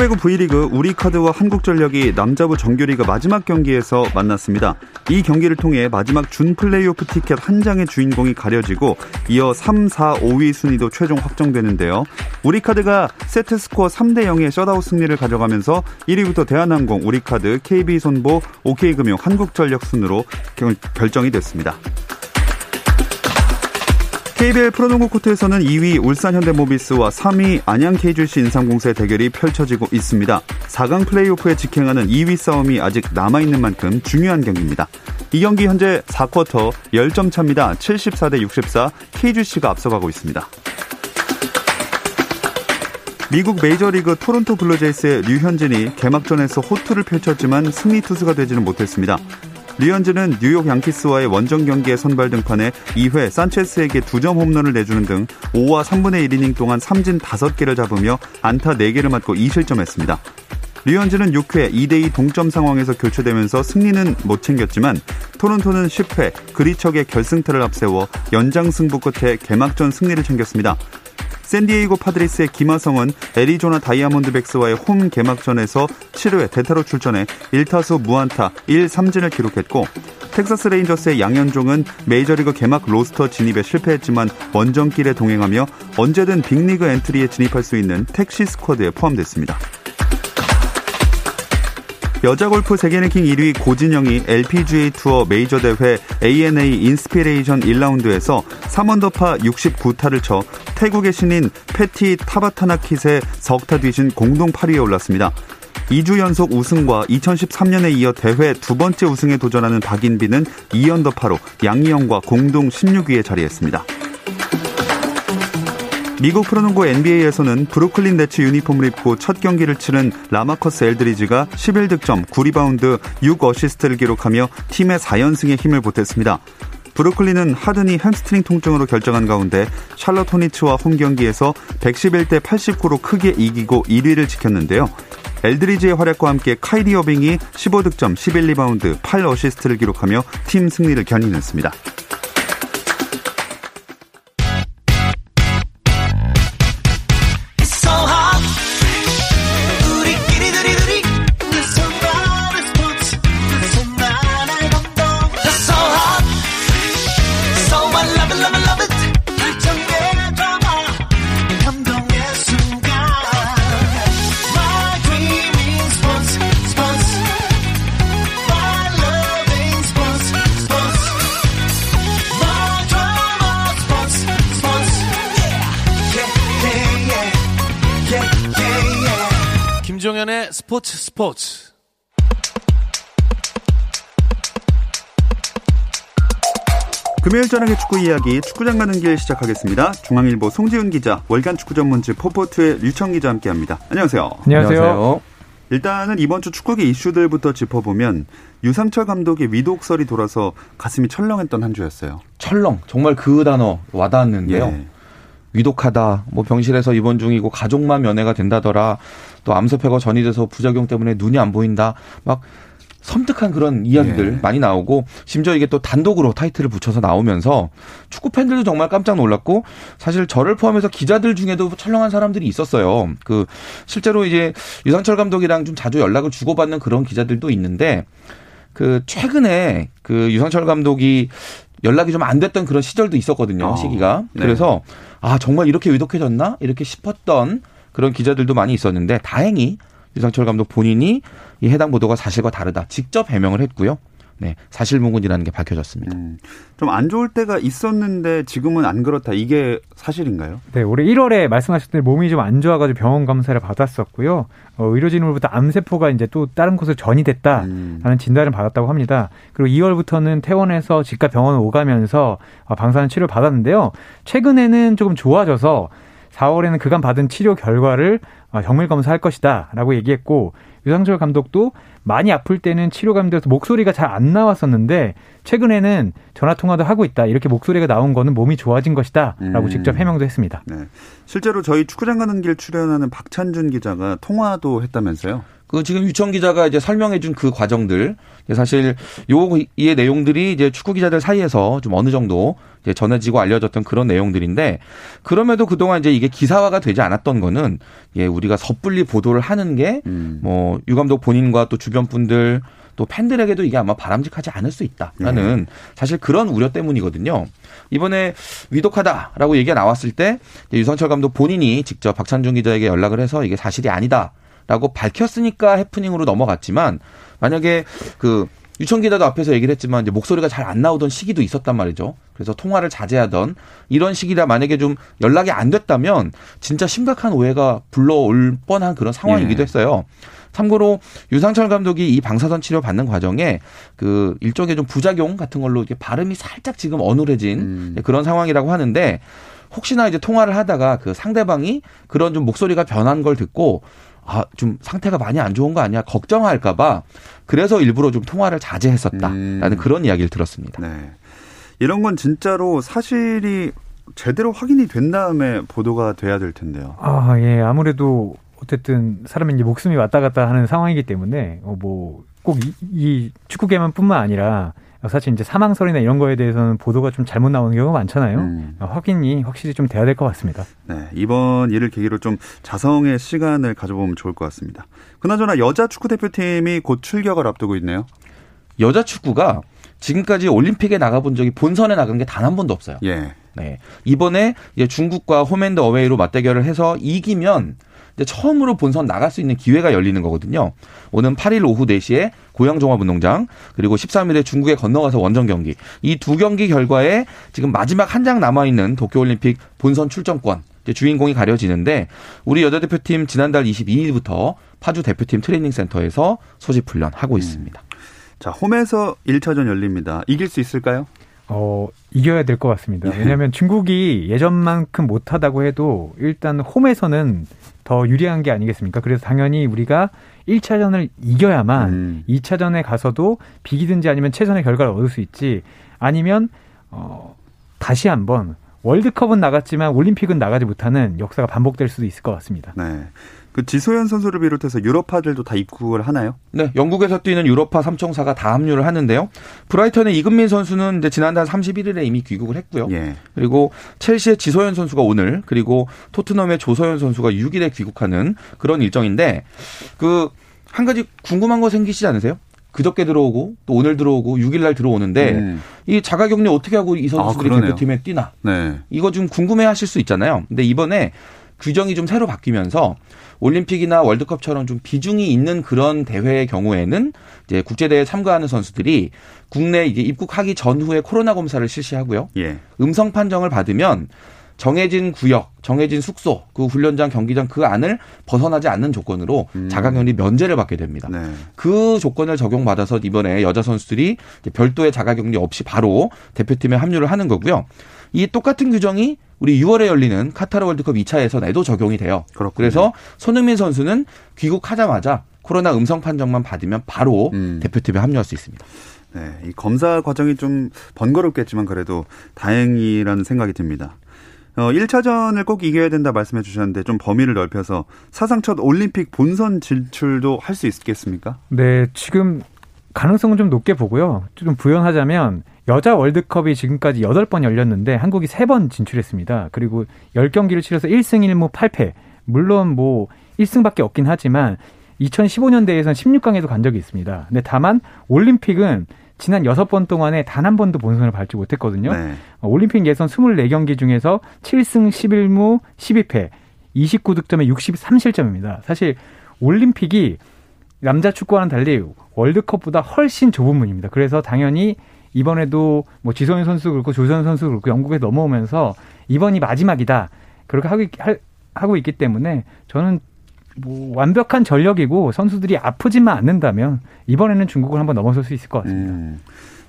프로배구 V리그 우리카드와 한국전력이 남자부 정규리그 마지막 경기에서 만났습니다. 이 경기를 통해 마지막 준 플레이오프 티켓 한 장의 주인공이 가려지고 이어 3, 4, 5위 순위도 최종 확정되는데요. 우리카드가 세트 스코어 3대 0의 셧아웃 승리를 가져가면서 1위부터 대한항공, 우리카드, KB손보, OK금융, 한국전력 순으로 결정이 됐습니다. KBL 프로농구 코트에서는 2위 울산 현대모비스와 3위 안양 KGC 인삼공사의 대결이 펼쳐지고 있습니다. 4강 플레이오프에 직행하는 2위 싸움이 아직 남아있는 만큼 중요한 경기입니다. 이 경기 현재 4쿼터 10점 차입니다. 74대 64 KGC가 앞서가고 있습니다. 미국 메이저리그 토론토 블루제이스의 류현진이 개막전에서 호투를 펼쳤지만 승리 투수가 되지는 못했습니다. 류현진은 뉴욕 양키스와의 원정 경기에 선발 등판해 2회 산체스에게 2점 홈런을 내주는 등 5와 3분의 1이닝 동안 삼진 5개를 잡으며 안타 4개를 맞고 2실점했습니다. 류현진은 6회 2대2 동점 상황에서 교체되면서 승리는 못 챙겼지만 토론토는 10회 그리척의 결승타를 앞세워 연장 승부 끝에 개막전 승리를 챙겼습니다. 샌디에이고 파드리스의 김하성은 애리조나 다이아몬드백스와의 홈 개막전에서 7회 대타로 출전해 1타수 무안타 1삼진을 기록했고 텍사스 레인저스의 양현종은 메이저리그 개막 로스터 진입에 실패했지만 원정길에 동행하며 언제든 빅리그 엔트리에 진입할 수 있는 택시 스쿼드에 포함됐습니다. 여자 골프 세계 랭킹 1위 고진영이 LPGA 투어 메이저 대회 ANA 인스피레이션 1라운드에서 3언더파 69타를 쳐 태국의 신인 패티 타바타나킷의 석타 뒤진 공동 8위에 올랐습니다. 2주 연속 우승과 2013년에 이어 대회 두 번째 우승에 도전하는 박인비는 2언더파로 양희영과 공동 16위에 자리했습니다. 미국 프로농구 NBA에서는 브루클린 네츠 유니폼을 입고 첫 경기를 치른 라마커스 엘드리지가 11득점, 9리바운드, 6어시스트를 기록하며 팀의 4연승에 힘을 보탰습니다. 브루클린은 하든이 햄스트링 통증으로 결장한 가운데 샬럿 호니츠와 홈 경기에서 111대 89로 크게 이기고 1위를 지켰는데요. 엘드리지의 활약과 함께 카이리 어빙이 15득점, 11리바운드, 8어시스트를 기록하며 팀 승리를 견인했습니다. 스포츠 스포츠 금요일 저녁의 축구 이야기 축구장 가는 길 시작하겠습니다. 중앙일보 송지훈 기자, 월간 축구 전문지 포포트의 류청 기자 함께합니다. 안녕하세요. 안녕하세요. 일단은 이번 주 축구계 이슈들부터 짚어보면 유상철 감독의 위독설이 돌아서 가슴이 철렁했던 한 주였어요. 철렁 정말 그 단어 와닿았는데요. 예. 위독하다. 뭐 병실에서 입원 중이고 가족만 면회가 된다더라. 또 암세폐가 전이돼서 부작용 때문에 눈이 안 보인다. 막 섬뜩한 그런 이야기들 예. 많이 나오고 심지어 이게 또 단독으로 타이틀을 붙여서 나오면서 축구 팬들도 정말 깜짝 놀랐고 사실 저를 포함해서 기자들 중에도 철렁한 사람들이 있었어요. 그 실제로 이제 유상철 감독이랑 좀 자주 연락을 주고받는 그런 기자들도 있는데 그 최근에 그 유상철 감독이 연락이 좀 안 됐던 그런 시절도 있었거든요. 어. 시기가. 네. 그래서 아 정말 이렇게 위독해졌나 이렇게 싶었던 그런 기자들도 많이 있었는데 다행히 유상철 감독 본인이 이 해당 보도가 사실과 다르다 직접 해명을 했고요. 네, 사실무근이라는 게 밝혀졌습니다. 음, 좀안 좋을 때가 있었는데 지금은 안 그렇다. 이게 사실인가요? 네, 올해 1월에 말씀하셨던 대 몸이 좀 안 좋아가지고 병원 검사를 받았었고요. 어, 의료진으로부터 암세포가 이제 또 다른 곳으로 전이 됐다라는 음. 진단을 받았다고 합니다. 그리고 2월부터는 퇴원해서 집과 병원을 오가면서 어, 방사능 치료를 받았는데요. 최근에는 조금 좋아져서 4월에는 그간 받은 치료 결과를 어, 정밀 검사할 것이다라고 얘기했고 유상철 감독도 많이 아플 때는 치료가 힘들어서 목소리가 잘 안 나왔었는데 최근에는 전화 통화도 하고 있다 이렇게 목소리가 나온 거는 몸이 좋아진 것이다라고 음. 직접 해명도 했습니다. 네. 실제로 저희 축구장 가는 길 출연하는 박찬준 기자가 통화도 했다면서요? 그 지금 유청 기자가 이제 설명해 준 그 과정들 사실 요이의 내용들이 이제 축구 기자들 사이에서 좀 어느 정도 이제 전해지고 알려졌던 그런 내용들인데 그럼에도 그동안 이제 이게 기사화가 되지 않았던 거는 예 우리가 섣불리 보도를 하는 게뭐 음. 유감독 본인과 또 주변 분들 또 팬들에게도 이게 아마 바람직하지 않을 수 있다라는 네. 사실 그런 우려 때문이거든요. 이번에 위독하다라고 얘기가 나왔을 때 유성철 감독 본인이 직접 박찬준 기자에게 연락을 해서 이게 사실이 아니다. 라고 밝혔으니까 해프닝으로 넘어갔지만 만약에 그 유청 기자도 앞에서 얘기를 했지만 이제 목소리가 잘 안 나오던 시기도 있었단 말이죠. 그래서 통화를 자제하던 이런 시기라 만약에 좀 연락이 안 됐다면 진짜 심각한 오해가 불러올 뻔한 그런 상황이기도 예. 했어요. 참고로 유상철 감독이 이 방사선 치료 받는 과정에 그 일종의 좀 부작용 같은 걸로 이렇게 발음이 살짝 지금 어눌해진 음. 그런 상황이라고 하는데 혹시나 이제 통화를 하다가 그 상대방이 그런 좀 목소리가 변한 걸 듣고 아, 좀 상태가 많이 안 좋은 거 아니야? 걱정할까봐 그래서 일부러 좀 통화를 자제했었다라는 음. 그런 이야기를 들었습니다. 네. 이런 건 진짜로 사실이 제대로 확인이 된 다음에 보도가 돼야 될 텐데요. 아, 예. 아무래도 어쨌든 사람이 이제 목숨이 왔다 갔다 하는 상황이기 때문에 어, 뭐꼭 이, 이 축구계만뿐만 아니라 사실 이제 사망설이나 이런 거에 대해서는 보도가 좀 잘못 나오는 경우가 많잖아요. 음. 확인이 확실히 좀 돼야 될 것 같습니다. 네, 이번 일을 계기로 좀 자성의 시간을 가져보면 좋을 것 같습니다. 그나저나 여자 축구 대표팀이 곧 출격을 앞두고 있네요. 여자 축구가 지금까지 올림픽에 나가본 적이 본선에 나간 게 단 한 번도 없어요. 예. 네. 이번에 이제 중국과 홈앤드 어웨이로 맞대결을 해서 이기면 이제 처음으로 본선 나갈 수 있는 기회가 열리는 거거든요. 오는 8일 오후 4시에 고양종합운동장 그리고 13일에 중국에 건너가서 원정 경기 이 두 경기 결과에 지금 마지막 한 장 남아 있는 도쿄올림픽 본선 출전권 주인공이 가려지는데 우리 여자 대표팀 지난달 22일부터 파주 대표팀 트레이닝 센터에서 소집 훈련하고 음. 있습니다. 자, 홈에서 1차전 열립니다. 이길 수 있을까요? 어, 이겨야 될 것 같습니다. 예. 왜냐하면 중국이 예전만큼 못하다고 해도 일단 홈에서는 더 유리한 게 아니겠습니까? 그래서 당연히 우리가 1차전을 이겨야만 음. 2차전에 가서도 비기든지 아니면 최선의 결과를 얻을 수 있지 아니면 어 다시 한번 월드컵은 나갔지만 올림픽은 나가지 못하는 역사가 반복될 수도 있을 것 같습니다. 네. 그 지소연 선수를 비롯해서 유럽파들도 다 입국을 하나요? 네, 영국에서 뛰는 유럽파 삼총사가 다 합류를 하는데요. 브라이턴의 이근민 선수는 이제 지난달 31일에 이미 귀국을 했고요. 예. 그리고 첼시의 지소연 선수가 오늘 그리고 토트넘의 조서연 선수가 6일에 귀국하는 그런 일정인데 그 한 가지 궁금한 거 생기시지 않으세요? 그저께 들어오고 또 오늘 들어오고 6일날 들어오는데 음. 이 자가격리 어떻게 하고 이 선수들이 아, 대표팀에 뛰나 네. 이거 좀 궁금해하실 수 있잖아요. 근데 이번에 규정이 좀 새로 바뀌면서 올림픽이나 월드컵처럼 좀 비중이 있는 그런 대회의 경우에는 이제 국제대회에 참가하는 선수들이 국내 이제 입국하기 전후에 코로나 검사를 실시하고요. 예. 음성 판정을 받으면 정해진 구역, 정해진 숙소, 그 훈련장, 경기장 그 안을 벗어나지 않는 조건으로 음. 자가격리 면제를 받게 됩니다. 네. 그 조건을 적용받아서 이번에 여자 선수들이 별도의 자가격리 없이 바로 대표팀에 합류를 하는 거고요. 이 똑같은 규정이 우리 6월에 열리는 카타르 월드컵 2차 에서내도 적용이 돼요. 그렇군요. 그래서 손흥민 선수는 귀국하자마자 코로나 음성 판정만 받으면 바로 음. 대표팀에 합류할 수 있습니다. 네, 이 검사 과정이 좀 번거롭겠지만 그래도 다행이라는 생각이 듭니다. 어, 1차전을 꼭 이겨야 된다 말씀해 주셨는데 좀 범위를 넓혀서 사상 첫 올림픽 본선 진출도 할 수 있겠습니까? 네, 지금 가능성은 좀 높게 보고요. 좀 부연하자면 여자 월드컵이 지금까지 8번 열렸는데 한국이 3번 진출했습니다. 그리고 10경기를 치러서 1승 1무 8패. 물론 뭐 1승밖에 없긴 하지만 2015년 대회에서는 16강에도 간 적이 있습니다. 근데 다만 올림픽은 지난 6번 동안에 단 한 번도 본선을 밟지 못했거든요. 네. 올림픽 예선 24경기 중에서 7승 11무 12패, 29득점에 63실점입니다. 사실 올림픽이 남자 축구와는 달리 월드컵보다 훨씬 좁은 문입니다. 그래서 당연히 이번에도 뭐 지소연 선수 그렇고 조선 선수 그렇고 영국에 넘어오면서 이번이 마지막이다. 그렇게 하고, 있, 하고 있기 때문에 저는 뭐 완벽한 전력이고 선수들이 아프지만 않는다면 이번에는 중국을 한번 넘어설 수 있을 것 같습니다. 음.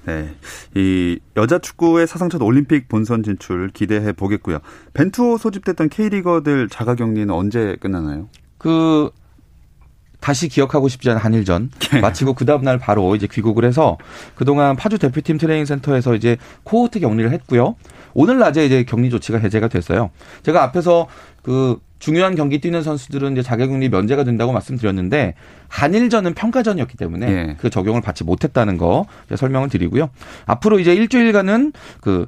네. 이 여자 축구의 사상 첫 올림픽 본선 진출 기대해 보겠고요. 벤투호 소집됐던 K리거들 자가 격리는 언제 끝나나요? 그 다시 기억하고 싶지 않은 한일전 예. 마치고 그 다음 날 바로 이제 귀국을 해서 그동안 파주 대표팀 트레이닝 센터에서 이제 코호트 격리를 했고요. 오늘 낮에 이제 격리 조치가 해제가 됐어요. 제가 앞에서 그 중요한 경기 뛰는 선수들은 이제 자가격리 면제가 된다고 말씀드렸는데 한일전은 평가전이었기 때문에 예. 그 적용을 받지 못했다는 거 설명을 드리고요. 앞으로 이제 일주일간은 그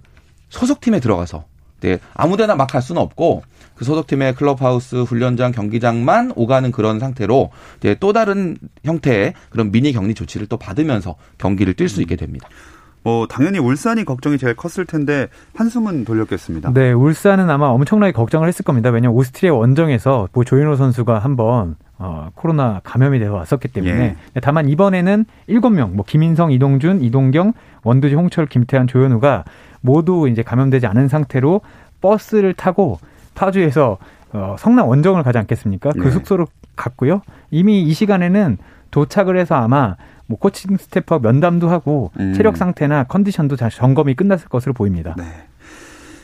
소속팀에 들어가서 네, 아무데나 막 갈 수는 없고 그 소속팀의 클럽하우스, 훈련장, 경기장만 오가는 그런 상태로 이제 또 다른 형태의 그런 미니 격리 조치를 또 받으면서 경기를 뛸 수 있게 됩니다. 뭐 당연히 울산이 걱정이 제일 컸을 텐데 한숨은 돌렸겠습니다. 네, 울산은 아마 엄청나게 걱정을 했을 겁니다. 왜냐하면 오스트리아 원정에서 뭐 조인호 선수가 한번 어, 코로나 감염이 되어 왔었기 때문에 예. 다만 이번에는 7명, 뭐 김인성, 이동준, 이동경, 원두지, 홍철, 김태환, 조현우가 모두 이제 감염되지 않은 상태로 버스를 타고 파주에서 어, 성남 원정을 가지 않겠습니까? 그 예. 숙소로 갔고요. 이미 이 시간에는 도착을 해서 아마 뭐 코칭 스태프와 면담도 하고 음. 체력 상태나 컨디션도 잘 점검이 끝났을 것으로 보입니다. 네.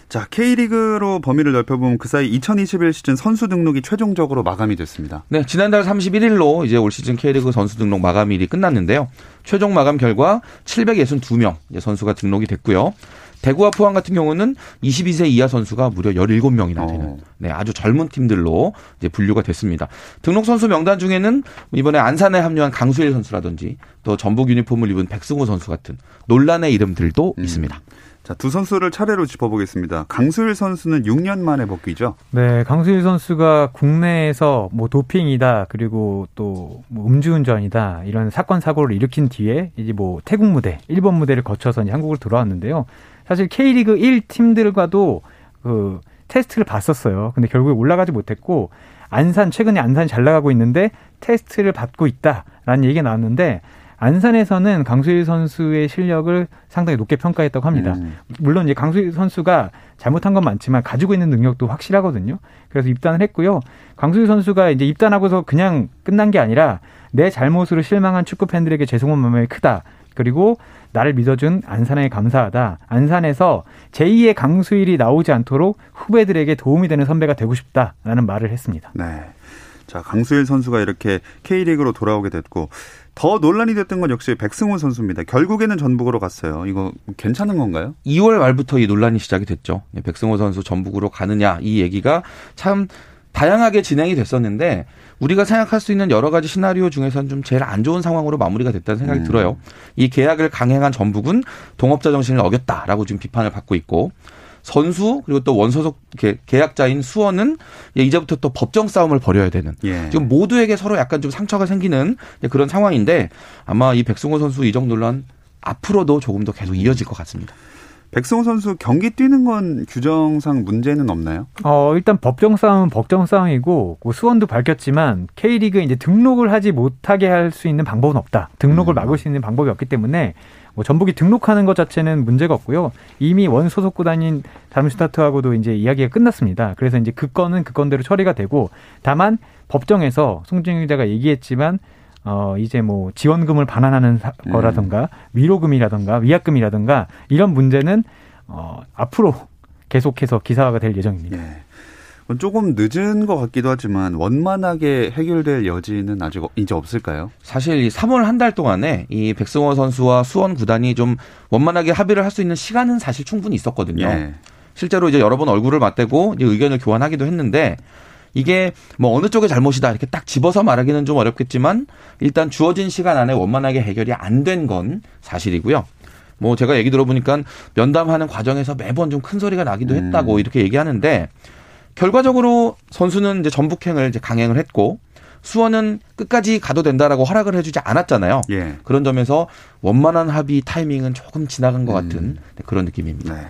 자, K리그로 범위를 넓혀보면 그 사이 2021 시즌 선수 등록이 최종적으로 마감이 됐습니다. 네, 지난달 31일로 이제 올 시즌 K리그 선수 등록 마감일이 끝났는데요. 최종 마감 결과 762명 선수가 등록이 됐고요. 대구와 포항 같은 경우는 22세 이하 선수가 무려 17명이나 되는 어. 네, 아주 젊은 팀들로 이제 분류가 됐습니다. 등록 선수 명단 중에는 이번에 안산에 합류한 강수일 선수라든지 또 전북 유니폼을 입은 백승호 선수 같은 논란의 이름들도 음. 있습니다. 자, 두 선수를 차례로 짚어보겠습니다. 강수일 선수는 6년 만에 복귀죠? 네, 강수일 선수가 국내에서 뭐 도핑이다, 그리고 또 뭐 음주운전이다, 이런 사건, 사고를 일으킨 뒤에 이제 뭐 태국 무대, 일본 무대를 거쳐서 이제 한국을 돌아왔는데요. 사실 K리그 1 팀들과도 그 테스트를 봤었어요. 근데 결국에 올라가지 못했고 안산 최근에 안산이 잘 나가고 있는데 테스트를 받고 있다라는 얘기가 나왔는데 안산에서는 강수일 선수의 실력을 상당히 높게 평가했다고 합니다. 음. 물론 이제 강수일 선수가 잘못한 건 많지만 가지고 있는 능력도 확실하거든요. 그래서 입단을 했고요. 강수일 선수가 이제 입단하고서 그냥 끝난 게 아니라 내 잘못으로 실망한 축구 팬들에게 죄송한 마음이 크다. 그리고 나를 믿어준 안산에 감사하다. 안산에서 제2의 강수일이 나오지 않도록 후배들에게 도움이 되는 선배가 되고 싶다라는 말을 했습니다. 네. 자, 강수일 선수가 이렇게 K리그로 돌아오게 됐고 더 논란이 됐던 건 역시 백승호 선수입니다. 결국에는 전북으로 갔어요. 이거 괜찮은 건가요? 2월 말부터 이 논란이 시작이 됐죠. 백승호 선수 전북으로 가느냐 이 얘기가 참 다양하게 진행이 됐었는데 우리가 생각할 수 있는 여러 가지 시나리오 중에서는 좀 제일 안 좋은 상황으로 마무리가 됐다는 생각이 음. 들어요. 이 계약을 강행한 전북은 동업자 정신을 어겼다라고 지금 비판을 받고 있고 선수 그리고 또 원소속 계약자인 수원은 이제부터 또 법정 싸움을 벌여야 되는 예. 지금 모두에게 서로 약간 좀 상처가 생기는 그런 상황인데 아마 이 백승호 선수 이적 논란 앞으로도 조금 더 계속 이어질 것 같습니다. 백승호 선수 경기 뛰는 건 규정상 문제는 없나요? 어, 일단 법정 싸움은 법정 싸움이고 그 수원도 밝혔지만 K리그 이제 등록을 하지 못하게 할 수 있는 방법은 없다. 등록을 음. 막을 수 있는 방법이 없기 때문에 뭐 전북이 등록하는 것 자체는 문제가 없고요. 이미 원 소속 구단인 다름슈타트하고도 이제 이야기가 끝났습니다. 그래서 이제 그 건은 그 건대로 처리가 되고 다만 법정에서 송진영 기자가 얘기했지만 어, 이제 뭐 지원금을 반환하는 네. 거라든가 위로금이라든가 위약금이라든가 이런 문제는 어, 앞으로 계속해서 기사화가 될 예정입니다. 네. 조금 늦은 것 같기도 하지만 원만하게 해결될 여지는 아직 이제 없을까요? 사실 이 3월 한 달 동안에 이 백승호 선수와 수원 구단이 좀 원만하게 합의를 할 수 있는 시간은 사실 충분히 있었거든요. 예. 실제로 이제 여러 번 얼굴을 맞대고 의견을 교환하기도 했는데 이게 뭐 어느 쪽의 잘못이다 이렇게 딱 집어서 말하기는 좀 어렵겠지만 일단 주어진 시간 안에 원만하게 해결이 안 된 건 사실이고요. 뭐 제가 얘기 들어보니까 면담하는 과정에서 매번 좀 큰 소리가 나기도 음. 했다고 음. 이렇게 얘기하는데 결과적으로 선수는 이제 전북행을 이제 강행을 했고 수원은 끝까지 가도 된다라고 허락을 해주지 않았잖아요. 예. 그런 점에서 원만한 합의 타이밍은 조금 지나간 것 같은 음. 그런 느낌입니다. 네.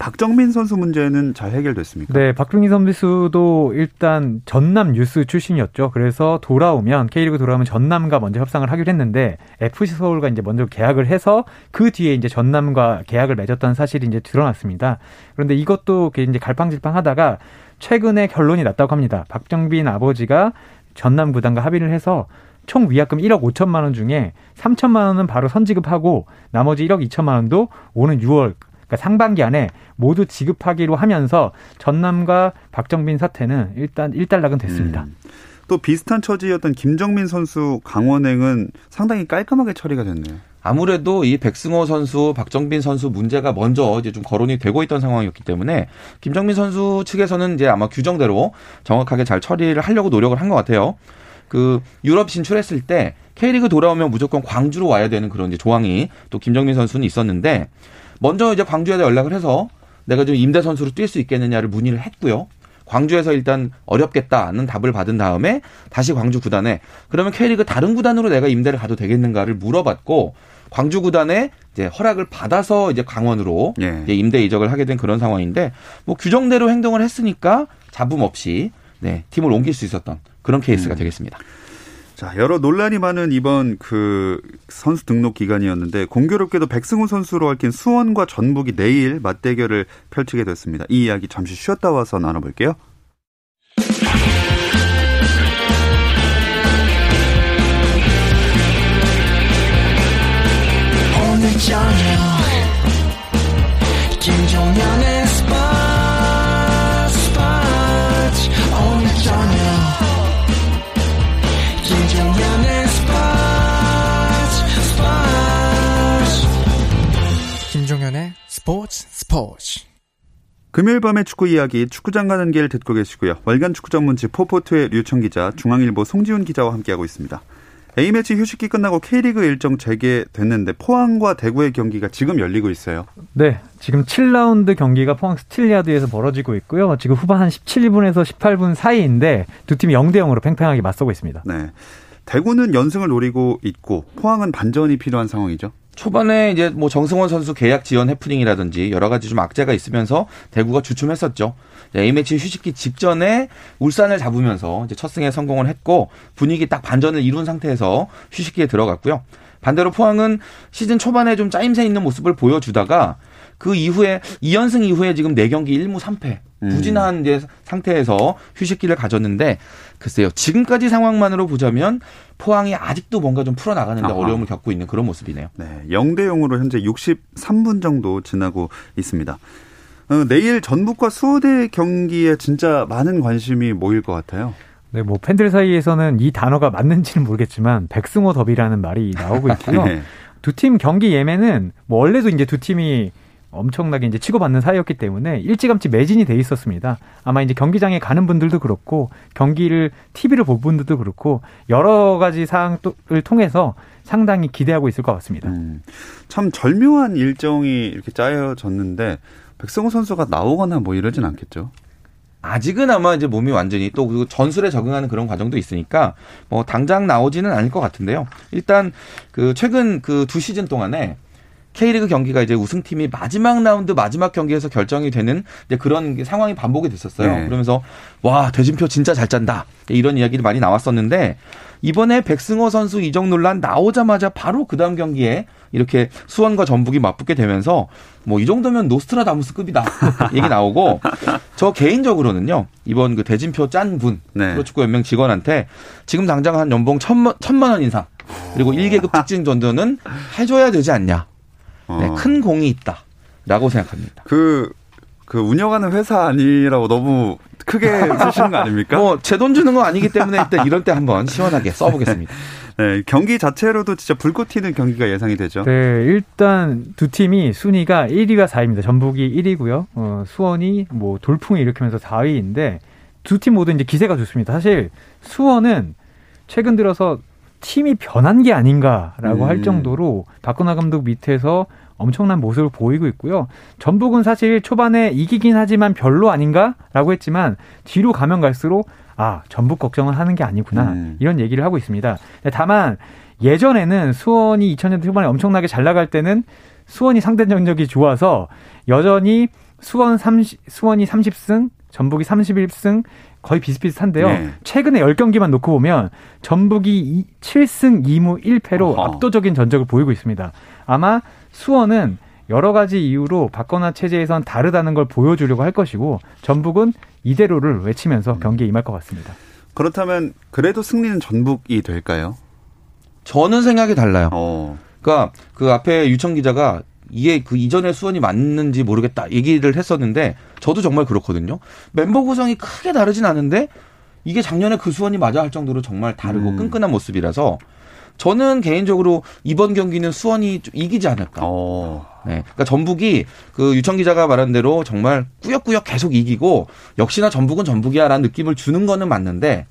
박정민 선수 문제는 잘 해결됐습니까? 네, 박정민 선수도 일단 전남 뉴스 출신이었죠. 그래서 돌아오면 K리그 돌아오면 전남과 먼저 협상을 하기로 했는데 FC 서울과 이제 먼저 계약을 해서 그 뒤에 이제 전남과 계약을 맺었다는 사실이 이제 드러났습니다. 그런데 이것도 이제 갈팡질팡하다가 최근에 결론이 났다고 합니다. 박정빈 아버지가 전남 구단과 합의를 해서 총 위약금 1억 5천만 원 중에 3천만 원은 바로 선지급하고 나머지 1억 2천만 원도 오는 6월 그러니까 상반기 안에 모두 지급하기로 하면서 전남과 박정빈 사태는 일단 일단락은 됐습니다. 음. 또 비슷한 처지였던 김정민 선수 강원행은 상당히 깔끔하게 처리가 됐네요. 아무래도 이 백승호 선수, 박정빈 선수 문제가 먼저 이제 좀 거론이 되고 있던 상황이었기 때문에 김정민 선수 측에서는 이제 아마 규정대로 정확하게 잘 처리를 하려고 노력을 한 것 같아요. 그 유럽 진출했을 때 K리그 돌아오면 무조건 광주로 와야 되는 그런 이제 조항이 또 김정민 선수는 있었는데 먼저 이제 광주에다 연락을 해서 내가 좀 임대 선수로 뛸 수 있겠느냐를 문의를 했고요. 광주에서 일단 어렵겠다는 답을 받은 다음에 다시 광주 구단에 그러면 K리그 다른 구단으로 내가 임대를 가도 되겠는가를 물어봤고 광주 구단에 이제 허락을 받아서 이제 강원으로 예. 이제 임대 이적을 하게 된 그런 상황인데 뭐 규정대로 행동을 했으니까 잡음 없이 네, 팀을 옮길 수 있었던 그런 케이스가 음. 되겠습니다. 자, 여러 논란이 많은 이번 그 선수 등록 기간이었는데 공교롭게도 백승호 선수로 얽힌 수원과 전북이 내일 맞대결을 펼치게 됐습니다. 이 이야기 잠시 쉬었다 와서 나눠볼게요. 오 스포츠 스포츠 금요일 밤의 축구 이야기 축구장 가는 길 듣고 계시고요. 월간 축구 전문지 포포트의 류청 기자, 중앙일보 송지훈 기자와 함께하고 있습니다. A매치 휴식기 끝나고 K리그 일정 재개됐는데 포항과 대구의 경기가 지금 열리고 있어요. 네. 지금 7라운드 경기가 포항 스틸야드에서 벌어지고 있고요. 지금 후반 한 17분에서 18분 사이인데 두 팀이 0대 0으로 팽팽하게 맞서고 있습니다. 네. 대구는 연승을 노리고 있고 포항은 반전이 필요한 상황이죠. 초반에 이제 뭐 정승원 선수 계약 지연 해프닝이라든지 여러 가지 좀 악재가 있으면서 대구가 주춤했었죠. A매치 휴식기 직전에 울산을 잡으면서 이제 첫 승에 성공을 했고 분위기 딱 반전을 이룬 상태에서 휴식기에 들어갔고요. 반대로 포항은 시즌 초반에 좀 짜임새 있는 모습을 보여주다가 그 이후에 2연승 이후에 지금 4경기 1무 3패 부진한 이제 상태에서 휴식기를 가졌는데 글쎄요. 지금까지 상황만으로 보자면 포항이 아직도 뭔가 좀 풀어나가는데 아하. 어려움을 겪고 있는 그런 모습이네요. 네. 0대 0으로 현재 63분 정도 지나고 있습니다. 어, 내일 전북과 수원의 경기에 진짜 많은 관심이 모일 것 같아요. 네, 뭐 팬들 사이에서는 이 단어가 맞는지는 모르겠지만 백승호 더비라는 말이 나오고 있고요. 네. 두팀 경기 예매는 뭐 원래도 이제 두 팀이 엄청나게 이제 치고받는 사이였기 때문에 일찌감치 매진이 돼 있었습니다. 아마 이제 경기장에 가는 분들도 그렇고 경기를 TV를 볼 분들도 그렇고 여러 가지 사항을 통해서 상당히 기대하고 있을 것 같습니다. 음, 참 절묘한 일정이 이렇게 짜여졌는데 백성호 선수가 나오거나 뭐 이러진 않겠죠. 아직은 아마 이제 몸이 완전히 또 그리고 전술에 적응하는 그런 과정도 있으니까 뭐 당장 나오지는 않을 것 같은데요. 일단 그 최근 그 두 시즌 동안에 K리그 경기가 이제 우승팀이 마지막 라운드 마지막 경기에서 결정이 되는 이제 그런 상황이 반복이 됐었어요. 네. 그러면서 와 대진표 진짜 잘 짠다 이런 이야기도 많이 나왔었는데 이번에 백승호 선수 이적 논란 나오자마자 바로 그 다음 경기에 이렇게 수원과 전북이 맞붙게 되면서 뭐 이 정도면 노스트라다무스급이다 얘기 나오고 저 개인적으로는요 이번 그 대진표 짠분 네. 프로축구 연맹 직원한테 지금 당장 한 연봉 천만, 천만 원 인상 그리고 1계급 특징 정도는 해줘야 되지 않냐 네, 어. 큰 공이 있다라고 생각합니다. 그, 그 운영하는 회사 아니라고 너무 크게 쓰시는 거 아닙니까? 뭐, 제 돈 주는 거 아니기 때문에 일단 이럴 때 한번 시원하게 써보겠습니다. 네, 경기 자체로도 진짜 불꽃 튀는 경기가 예상이 되죠. 네, 일단 두 팀이 순위가 1위가 4위입니다. 전북이 1위고요. 어, 수원이 뭐 돌풍을 일으키면서 4위인데 두 팀 모두 이제 기세가 좋습니다. 사실 수원은 최근 들어서 팀이 변한 게 아닌가라고 음. 할 정도로 박근하 감독 밑에서 엄청난 모습을 보이고 있고요. 전북은 사실 초반에 이기긴 하지만 별로 아닌가라고 했지만 뒤로 가면 갈수록 아 전북 걱정을 하는 게 아니구나 음. 이런 얘기를 하고 있습니다. 다만 예전에는 수원이 2000년대 후반에 엄청나게 잘 나갈 때는 수원이 상대 전적이 좋아서 여전히 수원 30, 수원이 30승, 전북이 31승, 거의 비슷비슷한데요. 네. 최근에 10경기만 놓고 보면 전북이 7승 2무 1패로 어허. 압도적인 전적을 보이고 있습니다. 아마 수원은 여러 가지 이유로 박건화 체제에선 다르다는 걸 보여주려고 할 것이고 전북은 이대로를 외치면서 경기에 임할 것 같습니다. 그렇다면 그래도 승리는 전북이 될까요? 저는 생각이 달라요. 어. 그러니까 그 앞에 유청 기자가 이게 그 이전에 수원이 맞는지 모르겠다 얘기를 했었는데 저도 정말 그렇거든요. 멤버 구성이 크게 다르진 않은데 이게 작년에 그 수원이 맞아 할 정도로 정말 다르고 음. 끈끈한 모습이라서 저는 개인적으로 이번 경기는 수원이 좀 이기지 않을까. 어. 네. 그러니까 전북이 그 유청 기자가 말한 대로 정말 꾸역꾸역 계속 이기고 역시나 전북은 전북이야라는 느낌을 주는 거는 맞는데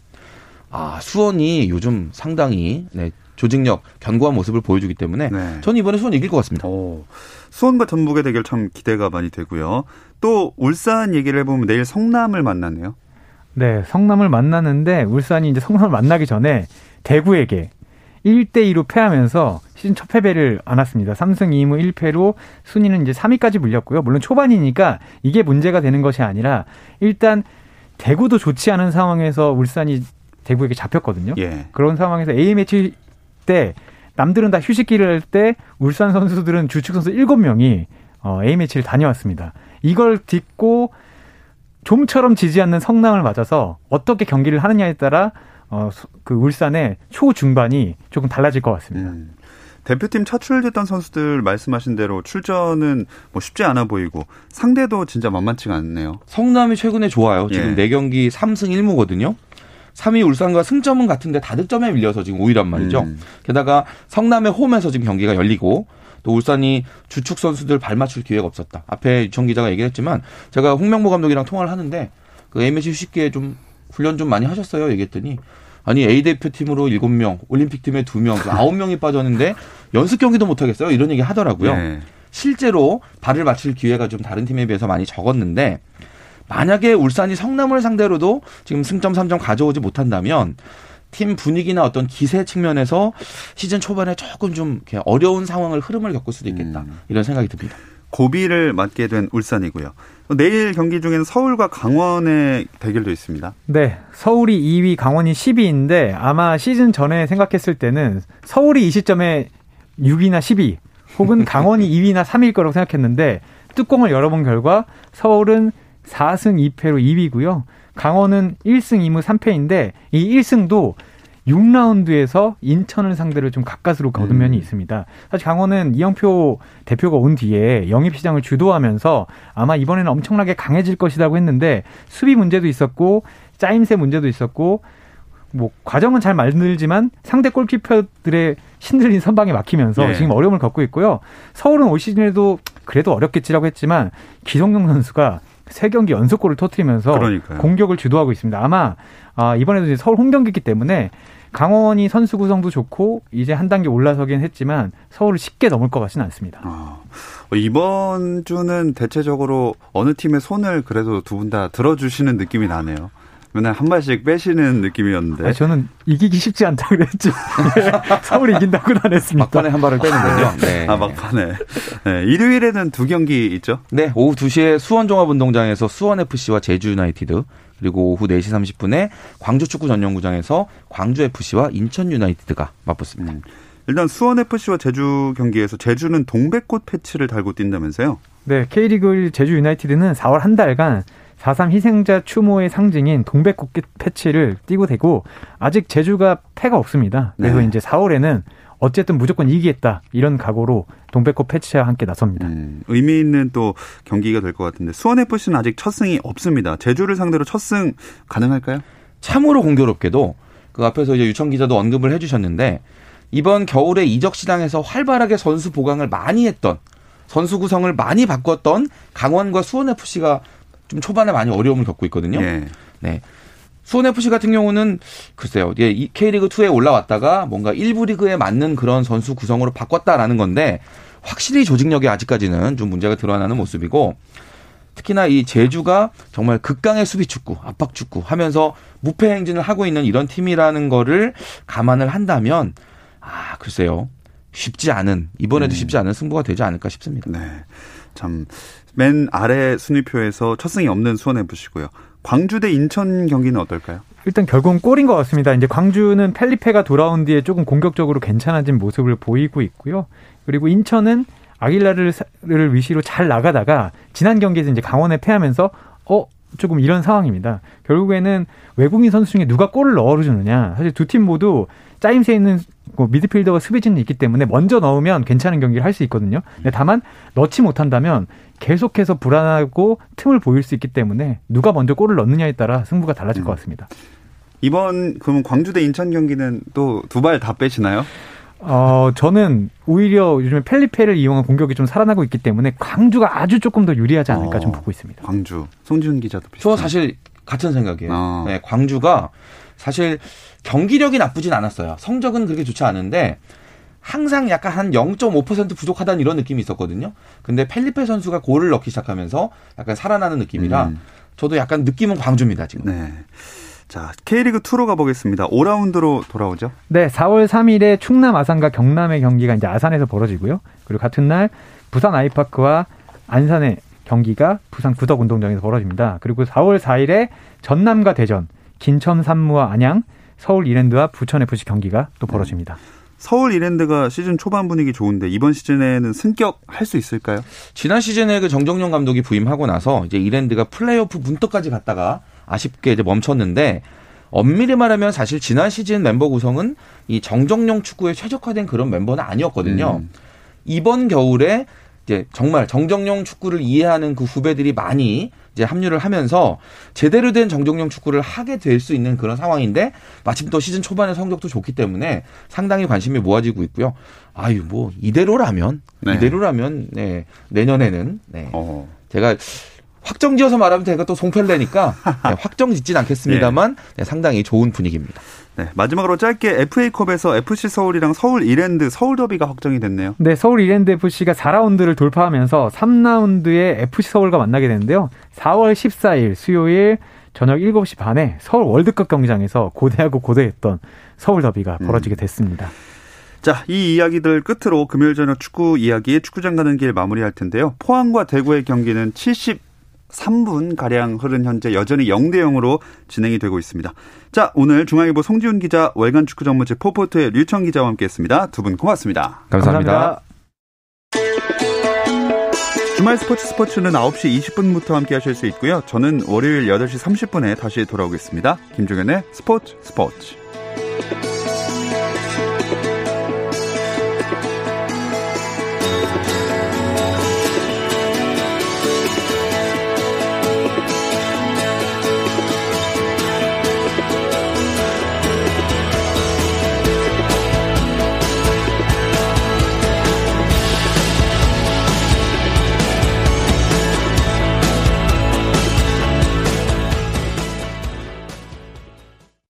아, 수원이 요즘 상당히 네, 조직력, 견고한 모습을 보여주기 때문에 네. 저는 이번에 수원 이길 것 같습니다. 오, 수원과 전북의 대결 참 기대가 많이 되고요. 또 울산 얘기를 해보면 내일 성남을 만나네요. 네, 성남을 만나는데 울산이 이제 성남을 만나기 전에 대구에게 1대2로 패하면서 시즌 첫 패배를 안았습니다. 3승 2무 1패로 순위는 이제 3위까지 물렸고요. 물론 초반이니까 이게 문제가 되는 것이 아니라 일단 대구도 좋지 않은 상황에서 울산이 대구에게 잡혔거든요. 예. 그런 상황에서 A매치 때 남들은 다 휴식기를 할 때 울산 선수들은 주축 선수 7명이 어, A매치를 다녀왔습니다. 이걸 딛고 좀처럼 지지 않는 성남을 맞아서 어떻게 경기를 하느냐에 따라 어, 그 울산의 초중반이 조금 달라질 것 같습니다. 음. 대표팀 차출됐던 선수들 말씀하신 대로 출전은 뭐 쉽지 않아 보이고 상대도 진짜 만만치가 않네요. 성남이 최근에 좋아요. 지금 예. 4경기 3승 1무거든요. 3위 울산과 승점은 같은데 다득점에 밀려서 지금 5위란 말이죠. 음. 게다가 성남의 홈에서 지금 경기가 열리고 또 울산이 주축 선수들 발 맞출 기회가 없었다. 앞에 유청 기자가 얘기했지만 제가 홍명보 감독이랑 통화를 하는데 그 MSC 휴식기에 좀 훈련 좀 많이 하셨어요. 얘기했더니 아니 A 대표팀으로 7명, 올림픽 팀에 2명, 9명이 빠졌는데 연습 경기도 못 하겠어요. 이런 얘기 하더라고요. 네. 실제로 발을 맞출 기회가 좀 다른 팀에 비해서 많이 적었는데 만약에 울산이 성남을 상대로도 지금 승점 3점 가져오지 못한다면 팀 분위기나 어떤 기세 측면에서 시즌 초반에 조금 좀 어려운 상황을 흐름을 겪을 수도 있겠다. 음. 이런 생각이 듭니다. 고비를 맞게 된 울산이고요. 내일 경기 중에는 서울과 강원의 대결도 있습니다. 네. 서울이 2위, 강원이 10위인데 아마 시즌 전에 생각했을 때는 서울이 이 시점에 6위나 10위 혹은 강원이 2위나 3위일 거라고 생각했는데 뚜껑을 열어본 결과 서울은 4승 2패로 2위고요. 강원은 1승 2무 3패인데 이 1승도 6라운드에서 인천을 상대로 좀 가까스로 거둔 면이 음. 있습니다. 사실 강원은 이영표 대표가 온 뒤에 영입 시장을 주도하면서 아마 이번에는 엄청나게 강해질 것이라고 했는데 수비 문제도 있었고 짜임새 문제도 있었고 뭐 과정은 잘 만들지만 상대 골키퍼들의 신들린 선방에 막히면서 네. 지금 어려움을 겪고 있고요. 서울은 올 시즌에도 그래도 어렵겠지라고 했지만 기성용 선수가 세 경기 연속골을 터트리면서. 공격을 주도하고 있습니다. 아마 아, 이번에도 이제 서울 홈 경기이기 때문에 강원이 선수 구성도 좋고 이제 한 단계 올라서긴 했지만 서울을 쉽게 넘을 것 같지는 않습니다. 아, 이번 주는 대체적으로 어느 팀의 손을 그래도 두 분 다 들어주시는 느낌이 나네요. 맨날 한 발씩 빼시는 느낌이었는데. 아니, 저는 이기기 쉽지 않다 그랬죠. 서울이 이긴다고는 안 했습니다. 막판에 한 발을 빼는군요. 아, 네. 아, 막판에. 네. 일요일에는 두 경기 있죠? 네. 오후 2시에 수원종합운동장에서 수원FC와 제주유나이티드 그리고 오후 4시 30분에 광주축구 전용구장에서 광주FC와 인천유나이티드가 맞붙습니다. 음. 일단 수원FC와 제주 경기에서 제주는 동백꽃 패치를 달고 뛴다면서요? 네, K리그 제주 유나이티드는 4월 한 달간 4.3 희생자 추모의 상징인 동백꽃 패치를 띄고 대고 아직 제주가 패가 없습니다. 그래서 네. 이제 4월에는 어쨌든 무조건 이기겠다 이런 각오로 동백꽃 패치와 함께 나섭니다. 음, 의미 있는 또 경기가 될 것 같은데 수원 FC는 아직 첫 승이 없습니다. 제주를 상대로 첫 승 가능할까요? 참으로 공교롭게도 그 앞에서 이제 유청 기자도 언급을 해주셨는데 이번 겨울에 이적 시장에서 활발하게 선수 보강을 많이 했던 선수 구성을 많이 바꿨던 강원과 수원 FC가 좀 초반에 많이 어려움을 겪고 있거든요. 네. 네. 수원 FC 같은 경우는 글쎄요, 예, K리그 2에 올라왔다가 뭔가 1부 리그에 맞는 그런 선수 구성으로 바꿨다라는 건데 확실히 조직력이 아직까지는 좀 문제가 드러나는 모습이고 특히나 이 제주가 정말 극강의 수비 축구, 압박 축구 하면서 무패 행진을 하고 있는 이런 팀이라는 거를 감안을 한다면 아 글쎄요 쉽지 않은 이번에도 음. 쉽지 않은 승부가 되지 않을까 싶습니다. 네. 참 맨 아래 순위표에서 첫 승이 없는 수원 FC고요. 광주 대 인천 경기는 어떨까요? 일단 결국은 골인 것 같습니다. 이제 광주는 펠리페가 돌아온 뒤에 조금 공격적으로 괜찮아진 모습을 보이고 있고요. 그리고 인천은 아길라를 위시로 잘 나가다가 지난 경기에서 이제 강원에 패하면서 어 조금 이런 상황입니다. 결국에는 외국인 선수 중에 누가 골을 넣어주느냐. 사실 두 팀 모두 짜임새 있는 뭐 미드필더가 수비진이 있기 때문에 먼저 넣으면 괜찮은 경기를 할 수 있거든요. 근데 다만 넣지 못한다면 계속해서 불안하고 틈을 보일 수 있기 때문에 누가 먼저 골을 넣느냐에 따라 승부가 달라질 음. 것 같습니다. 이번 그러면 광주 대 인천 경기는 또 두 발 다 빼시나요? 어, 저는 오히려 요즘에 펠리페를 이용한 공격이 좀 살아나고 있기 때문에 광주가 아주 조금 더 유리하지 않을까 어, 좀 보고 있습니다. 광주. 송지훈 기자도 비슷. 저 사실 같은 생각이에요. 어. 네, 광주가 사실 경기력이 나쁘진 않았어요. 성적은 그렇게 좋지 않은데 항상 약간 한 0.5% 부족하다는 이런 느낌이 있었거든요. 근데 펠리페 선수가 골을 넣기 시작하면서 약간 살아나는 느낌이라 음. 저도 약간 느낌은 광주입니다, 지금. 네. 자, K리그 2로 가보겠습니다. 5라운드로 돌아오죠? 네, 4월 3일에 충남 아산과 경남의 경기가 이제 아산에서 벌어지고요. 그리고 같은 날 부산 아이파크와 안산의 경기가 부산 구덕 운동장에서 벌어집니다. 그리고 4월 4일에 전남과 대전, 김천 산무와 안양, 서울 이랜드와 부천 FC 경기가 또 벌어집니다. 서울 이랜드가 시즌 초반 분위기 좋은데 이번 시즌에는 승격 할 수 있을까요? 지난 시즌에 그 정정용 감독이 부임하고 나서 이제 이랜드가 플레이오프 문턱까지 갔다가 아쉽게 이제 멈췄는데 엄밀히 말하면 사실 지난 시즌 멤버 구성은 이 정정용 축구에 최적화된 그런 멤버는 아니었거든요. 음. 이번 겨울에 이제 정말 정정용 축구를 이해하는 그 후배들이 많이 이제 합류를 하면서 제대로 된 정정용 축구를 하게 될 수 있는 그런 상황인데 마침 또 시즌 초반에 성적도 좋기 때문에 상당히 관심이 모아지고 있고요. 아유 뭐 이대로라면 네. 이대로라면 네 내년에는 네. 어. 제가 확정 지어서 말하면 제가 또 송펠레니까 네, 확정 짓진 않겠습니다만 네. 네, 상당히 좋은 분위기입니다. 네, 마지막으로 짧게 FA컵에서 FC 서울이랑 서울 이랜드 서울 더비가 확정이 됐네요. 네, 서울 이랜드 FC가 4라운드를 돌파하면서 3라운드에 FC 서울과 만나게 되는데요. 4월 14일 수요일 저녁 7시 반에 서울 월드컵 경기장에서 고대하고 고대했던 서울 더비가 음. 벌어지게 됐습니다. 음. 자, 이 이야기들 끝으로 금요일 저녁 축구 이야기 축구장 가는 길 마무리할 텐데요. 포항과 대구의 경기는 70 3분 가량 흐른 현재 여전히 0대 0으로 진행이 되고 있습니다. 자, 오늘 중앙일보 송지훈 기자, 월간 축구 전문지 포포트의 류청 기자와 함께했습니다. 두 분 고맙습니다. 감사합니다. 감사합니다. 주말 스포츠 스포츠는 9시 20분부터 함께 하실 수 있고요. 저는 월요일 8시 30분에 다시 돌아오겠습니다. 김종현의 스포츠 스포츠.